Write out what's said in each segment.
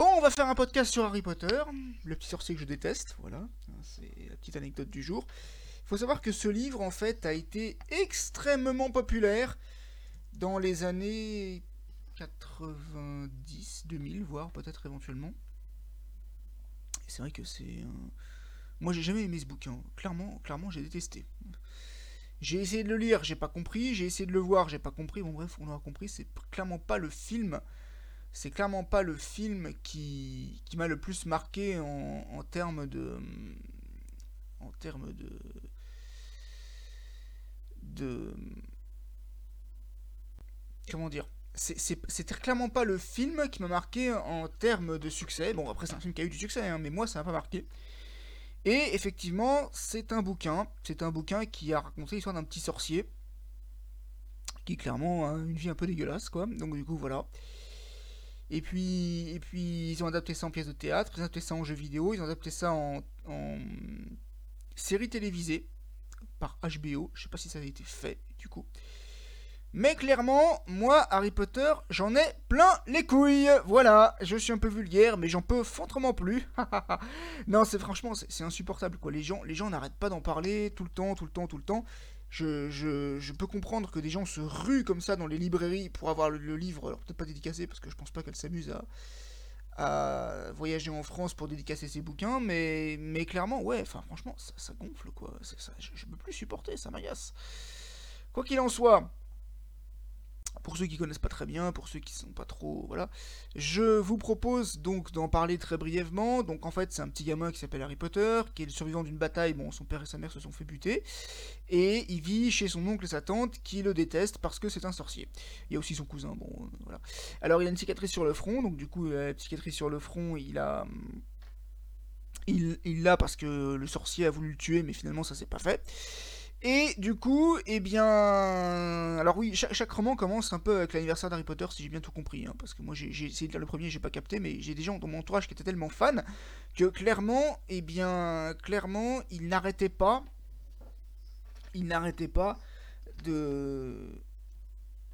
Bon, on va faire un podcast sur Harry Potter, le petit sorcier que je déteste, voilà, c'est la petite anecdote du jour. Il faut savoir que ce livre, en fait, a été extrêmement populaire dans les années 90, 2000, voire peut-être éventuellement. C'est vrai que c'est... Moi, j'ai jamais aimé ce bouquin. Clairement, clairement, j'ai détesté. J'ai essayé de le lire, j'ai pas compris. J'ai essayé de le voir, j'ai pas compris. Bon, bref, on aura compris. C'est clairement pas le film c'est clairement pas le film qui, qui m'a le plus marqué en, en termes de. En termes de. De. Comment dire? C'était clairement pas le film qui m'a marqué en termes de succès. Bon, après, c'est un film qui a eu du succès, hein, mais moi, ça m'a pas marqué. Et effectivement, c'est un bouquin. C'est un bouquin qui a raconté l'histoire d'un petit sorcier. Qui, clairement, a une vie un peu dégueulasse, quoi. Donc, du coup, voilà. Et puis, et puis ils ont adapté ça en pièce de théâtre, ils ont adapté ça en jeu vidéo, ils ont adapté ça en, série télévisée par HBO. Je sais pas si ça a été fait du coup. Mais clairement, moi, Harry Potter, j'en ai plein les couilles. Voilà, je suis un peu vulgaire, mais j'en peux fautrement plus. non, c'est franchement, c'est insupportable quoi. Les gens, les gens n'arrêtent pas d'en parler tout le temps, tout le temps, tout le temps je, peux comprendre que des gens se ruent comme ça dans les librairies pour avoir le, livre, alors peut-être pas dédicacé, parce que je pense pas qu'elle s'amuse à, voyager en France pour dédicacer ses bouquins, mais, mais clairement, ouais, enfin franchement, ça, gonfle quoi, ça, je, je peux plus supporter, ça m'agace. Quoi qu'il en soit, pour ceux qui connaissent pas très bien, pour ceux qui sont pas trop, voilà, je vous propose donc d'en parler très brièvement. Donc en fait, c'est un petit gamin qui s'appelle Harry Potter, qui est le survivant d'une bataille. Bon, son père et sa mère se sont fait buter, et il vit chez son oncle et sa tante qui le détestent parce que c'est un sorcier. Il y a aussi son cousin, bon, euh, voilà. Alors il a une cicatrice sur le front, donc du coup, la cicatrice sur le front, il a il l'a parce que le sorcier a voulu le tuer, mais finalement ça s'est pas fait. Et du coup, eh bien... Alors oui, chaque, roman commence un peu avec l'anniversaire d'Harry Potter, si j'ai bien tout compris. Hein, parce que moi, j'ai essayé de lire le premier, j'ai pas capté, mais j'ai des gens dans mon entourage qui étaient tellement fans que clairement, eh bien, clairement, ils n'arrêtaient pas... Ils n'arrêtaient pas de...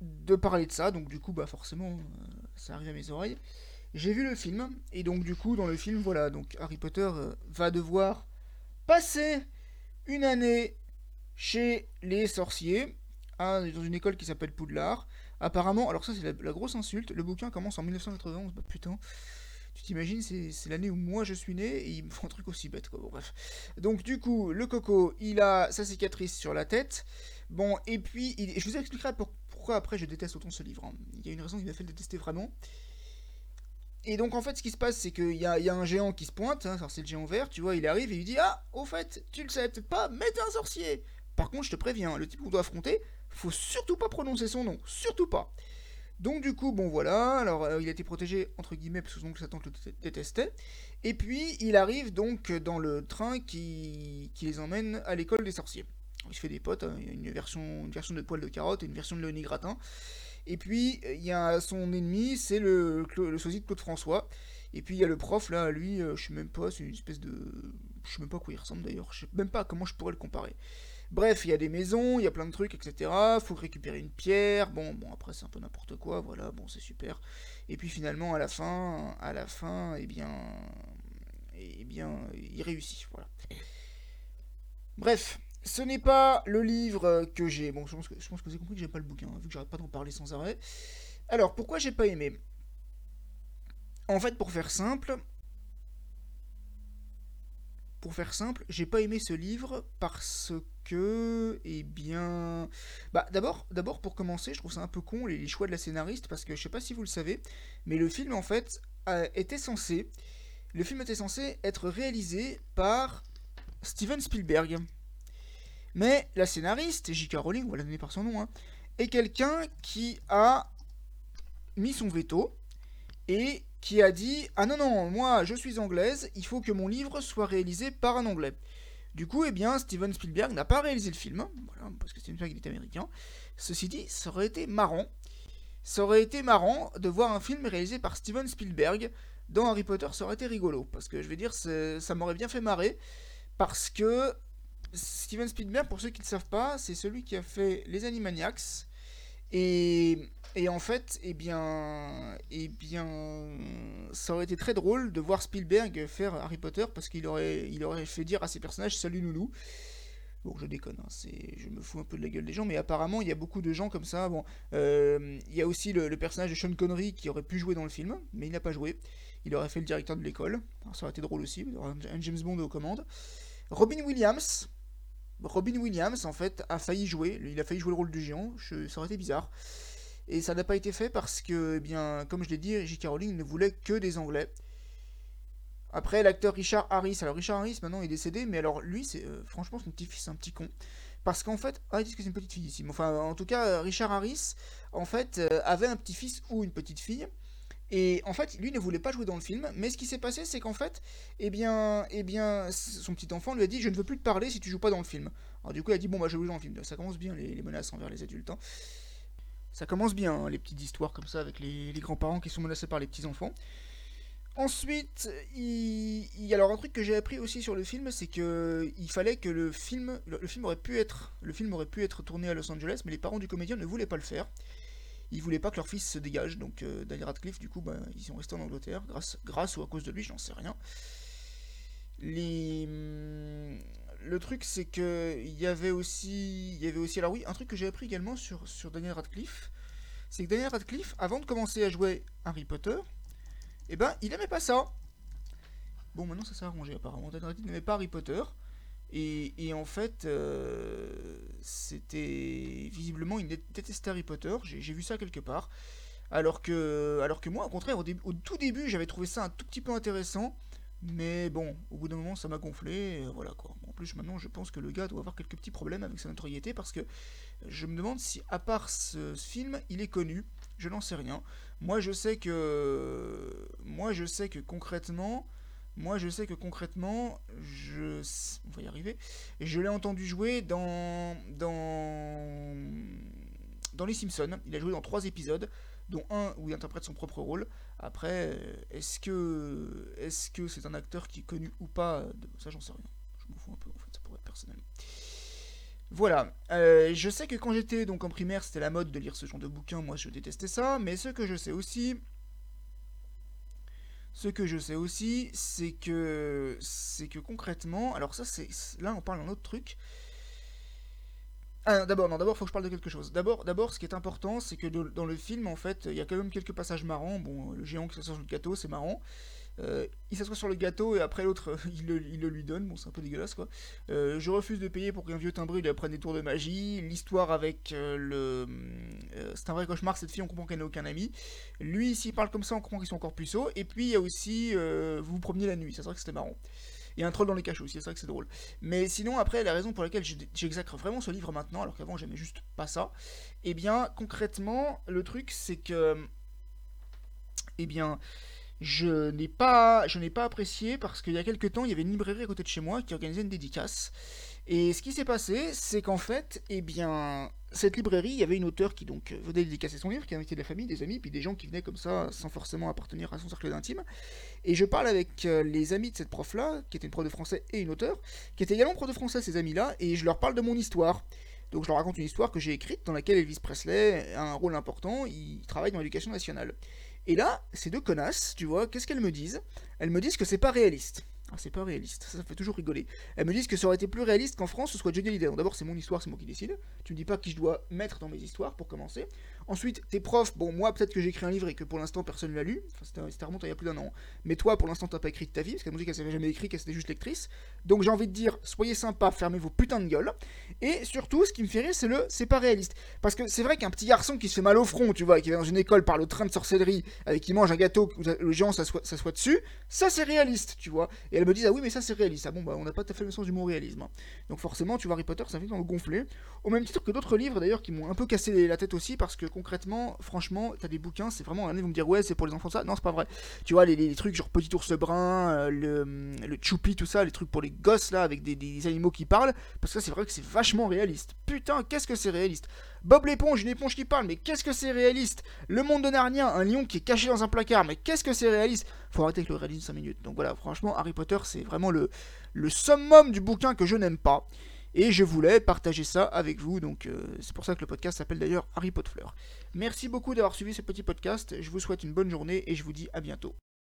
de parler de ça. Donc du coup, bah forcément, euh, ça arrive à mes oreilles. J'ai vu le film, et donc du coup, dans le film, voilà, donc Harry Potter euh, va devoir passer une année chez les sorciers, hein, dans une école qui s'appelle Poudlard. Apparemment, alors ça c'est la, grosse insulte, le bouquin commence en 1991, bah putain. Tu t'imagines, c'est l'année où moi je suis né et il me font un truc aussi bête quoi. Bon, bref. Donc du coup, le coco, il a sa cicatrice sur la tête. Bon, et puis, je vous expliquerai pourquoi après je déteste autant ce livre. Hein. Il y a une raison qui m'a fait le détester vraiment. Et donc en fait, ce qui se passe, c'est qu'il y, a, un géant qui se pointe, hein, c'est le géant vert, tu vois, il arrive et il dit Ah, au fait, tu le sais pas, mais t'es un sorcier par contre, je te préviens, le type qu'on doit affronter, faut surtout pas prononcer son nom, surtout pas. Donc du coup, bon voilà, alors euh, il a été protégé entre guillemets parce que son sa tante le détestait. Et puis il arrive donc dans le train qui, les emmène à l'école des sorciers. Il se fait des potes, hein, il y a une version, une version de poil de carotte et une version de Léonie Gratin. Et puis il y a son ennemi, c'est le, le sosie de Claude François. Et puis il y a le prof là, lui, euh, je sais même pas, c'est une espèce de. Je sais même pas à quoi il ressemble d'ailleurs, je sais même pas comment je pourrais le comparer. Bref, il y a des maisons, il y a plein de trucs, etc. Faut récupérer une pierre. Bon, bon, après c'est un peu n'importe quoi. Voilà, bon, c'est super. Et puis finalement, à la fin, à la fin, eh bien, eh bien, il réussit. Voilà. Bref, ce n'est pas le livre que j'ai. Bon, je pense que, je pense que vous avez compris que j'ai pas le bouquin, vu que j'arrête pas d'en parler sans arrêt. Alors, pourquoi j'ai pas aimé? En fait, pour faire simple, pour faire simple, j'ai pas aimé ce livre parce que, eh bien, bah d'abord, d'abord pour commencer, je trouve ça un peu con les, choix de la scénariste parce que je sais pas si vous le savez, mais le film en fait était censé, le film était censé être réalisé par Steven Spielberg, mais la scénariste J.K. Rowling, on va la donner par son nom, hein, est quelqu'un qui a mis son veto et qui a dit Ah non, non, moi je suis anglaise, il faut que mon livre soit réalisé par un anglais. Du coup, eh bien, Steven Spielberg n'a pas réalisé le film, voilà, parce que Steven Spielberg est américain. Ceci dit, ça aurait été marrant. Ça aurait été marrant de voir un film réalisé par Steven Spielberg dans Harry Potter, ça aurait été rigolo. Parce que je veux dire, ça m'aurait bien fait marrer. Parce que Steven Spielberg, pour ceux qui ne savent pas, c'est celui qui a fait Les Animaniacs. Et Et en fait, eh bien, eh bien, ça aurait été très drôle de voir Spielberg faire Harry Potter parce qu'il aurait, il aurait fait dire à ses personnages Salut nounou. Bon, je déconne, hein, c'est, je me fous un peu de la gueule des gens, mais apparemment il y a beaucoup de gens comme ça. Bon, euh, il y a aussi le, personnage de Sean Connery qui aurait pu jouer dans le film, mais il n'a pas joué. Il aurait fait le directeur de l'école. ça aurait été drôle aussi, un James Bond aux commandes. Robin Williams, Robin Williams, en fait, a failli jouer. Il a failli jouer le rôle du géant. ça aurait été bizarre. Et ça n'a pas été fait parce que, eh bien, comme je l'ai dit, J.K. Rowling ne voulait que des Anglais. Après, l'acteur Richard Harris. Alors, Richard Harris, maintenant, est décédé, mais alors, lui, c'est euh, franchement, son petit-fils, un petit con. Parce qu'en fait, ah, ils disent que c'est une petite fille ici. Enfin, en tout cas, Richard Harris, en fait, euh, avait un petit-fils ou une petite fille. Et en fait, lui ne voulait pas jouer dans le film, mais ce qui s'est passé, c'est qu'en fait, eh bien, eh bien, son petit enfant lui a dit Je ne veux plus te parler si tu joues pas dans le film. Alors, du coup, il a dit Bon, bah, je joue dans le film. Ça commence bien, les, menaces envers les adultes. Hein. Ça commence bien, hein, les petites histoires comme ça, avec les, grands-parents qui sont menacés par les petits-enfants. Ensuite, il, y a alors un truc que j'ai appris aussi sur le film, c'est que il fallait que le film, le, film aurait pu être, le film aurait pu être tourné à Los Angeles, mais les parents du comédien ne voulaient pas le faire ils voulaient pas que leur fils se dégage, donc euh, Daniel Radcliffe, du coup, bah, ils sont restés en Angleterre, grâce, grâce ou à cause de lui, j'en sais rien. Les... Le truc, c'est que il y avait aussi, il y avait aussi, alors oui, un truc que j'ai appris également sur, sur Daniel Radcliffe, c'est que Daniel Radcliffe, avant de commencer à jouer Harry Potter, eh ben, il aimait pas ça. Bon, maintenant ça s'est arrangé apparemment. Daniel Radcliffe n'aimait pas Harry Potter. Et, en fait, euh, c'était visiblement il détestait Harry Potter. J'ai vu ça quelque part. Alors que, alors que moi, au contraire, au, tout début, j'avais trouvé ça un tout petit peu intéressant. Mais bon, au bout d'un moment, ça m'a gonflé. voilà quoi. En plus, maintenant, je pense que le gars doit avoir quelques petits problèmes avec sa notoriété parce que je me demande si, à part ce, film, il est connu. Je n'en sais rien. Moi, je sais que, moi, je sais que concrètement, moi, je sais que concrètement, je, on va y arriver, je l'ai entendu jouer dans, dans, dans Les Simpsons. Il a joué dans trois épisodes, dont un où il interprète son propre rôle. Après, est-ce que, est-ce que c'est un acteur qui est connu ou pas Ça, j'en sais rien. Je m'en fous un peu, en fait, ça pourrait être personnel. Voilà, euh, je sais que quand j'étais donc en primaire, c'était la mode de lire ce genre de bouquins, moi je détestais ça, mais ce que je sais aussi, ce que je sais aussi, c'est que c'est que concrètement, alors ça c'est là on parle d'un autre truc. Ah, d'abord, non, d'abord, faut que je parle de quelque chose. D'abord, d'abord, ce qui est important, c'est que dans le film, en fait, il y a quand même quelques passages marrants. Bon, le géant qui s'assoit sur le gâteau, c'est marrant. Euh, il s'assoit sur le gâteau et après l'autre, il, le, lui donne. Bon, c'est un peu dégueulasse quoi. Euh, je refuse de payer pour qu'un vieux timbré lui apprenne des tours de magie. L'histoire avec euh, le. c'est un vrai cauchemar, cette fille, on comprend qu'elle n'a aucun ami. Lui, s'il parle comme ça, on comprend qu'ils sont encore puceaux. Et puis, il y a aussi. vous vous promenez la nuit, c'est vrai que c'était marrant. A un troll dans les cachots aussi, c'est vrai que c'est drôle. Mais sinon, après, la raison pour laquelle j'exacre vraiment ce livre maintenant, alors qu'avant j'aimais juste pas ça, eh bien, concrètement, le truc c'est que. Eh bien je n'ai pas, je n'ai pas apprécié parce qu'il y a quelques temps, il y avait une librairie à côté de chez moi qui organisait une dédicace. Et ce qui s'est passé, c'est qu'en fait, eh bien, cette librairie, il y avait une auteure qui donc venait dédicacer son livre, qui invitait de la famille, des amis, puis des gens qui venaient comme ça, sans forcément appartenir à son cercle d'intime. Et je parle avec euh, les amis de cette prof-là, qui était une prof de français et une auteure, qui était également prof de français, ces amis-là, et je leur parle de mon histoire. Donc je leur raconte une histoire que j'ai écrite dans laquelle Elvis Presley a un rôle important, il travaille dans l'éducation nationale. Et là, ces deux connasses, tu vois, qu'est-ce qu'elles me disent? Elles me disent que c'est pas réaliste. Ah, c'est pas réaliste, ça, ça fait toujours rigoler. Elles me disent que ça aurait été plus réaliste qu'en France ce soit Johnny Hallyday. D'abord, c'est mon histoire, c'est moi qui décide. Tu me dis pas qui je dois mettre dans mes histoires pour commencer. Ensuite, tes profs, bon, moi, peut-être que j'ai écrit un livre et que pour l'instant personne ne l'a lu. Enfin, c'était remonté il y a plus d'un an. Mais toi, pour l'instant, t'as pas écrit de ta vie, parce qu'elle me dit qu'elle s'avait jamais écrit, qu'elle était juste lectrice. Donc j'ai envie de dire, soyez sympa, fermez vos putains de gueules. Et surtout, ce qui me fait rire, c'est le c'est pas réaliste. Parce que c'est vrai qu'un petit garçon qui se fait mal au front, tu vois, qui va dans une école par le train de sorcellerie, avec qui mange un gâteau, le géant s'assoit dessus, ça c'est réaliste, tu vois. Et elle me dit, ah oui, mais ça c'est réaliste. Ah bon, bah on n'a pas tout à fait le sens du mot réalisme. Hein. Donc forcément, tu vois, Harry Potter, ça fait dans le gonfler. Au même titre que d'autres livres d'ailleurs qui m'ont un peu cassé la tête aussi, parce que concrètement, franchement, t'as des bouquins, c'est vraiment un vous me dire ouais, c'est pour les enfants ça. Non, c'est pas vrai. Tu vois, les, trucs genre Petit ours brun, euh, le, le choupi, tout ça, les trucs pour les gosses là, avec des, animaux qui parlent, parce que c'est vrai que c'est vachement réaliste. Putain, qu'est-ce que c'est réaliste. Bob l'éponge, une éponge qui parle, mais qu'est-ce que c'est réaliste. Le monde de Narnia, un lion qui est caché dans un placard, mais qu'est-ce que c'est réaliste. Faut arrêter avec le réalisme 5 minutes. Donc voilà, franchement, Harry Potter, c'est vraiment le summum du bouquin que je n'aime pas. Et je voulais partager ça avec vous, donc euh, c'est pour ça que le podcast s'appelle d'ailleurs Harry Potter Fleur. Merci beaucoup d'avoir suivi ce petit podcast, je vous souhaite une bonne journée et je vous dis à bientôt.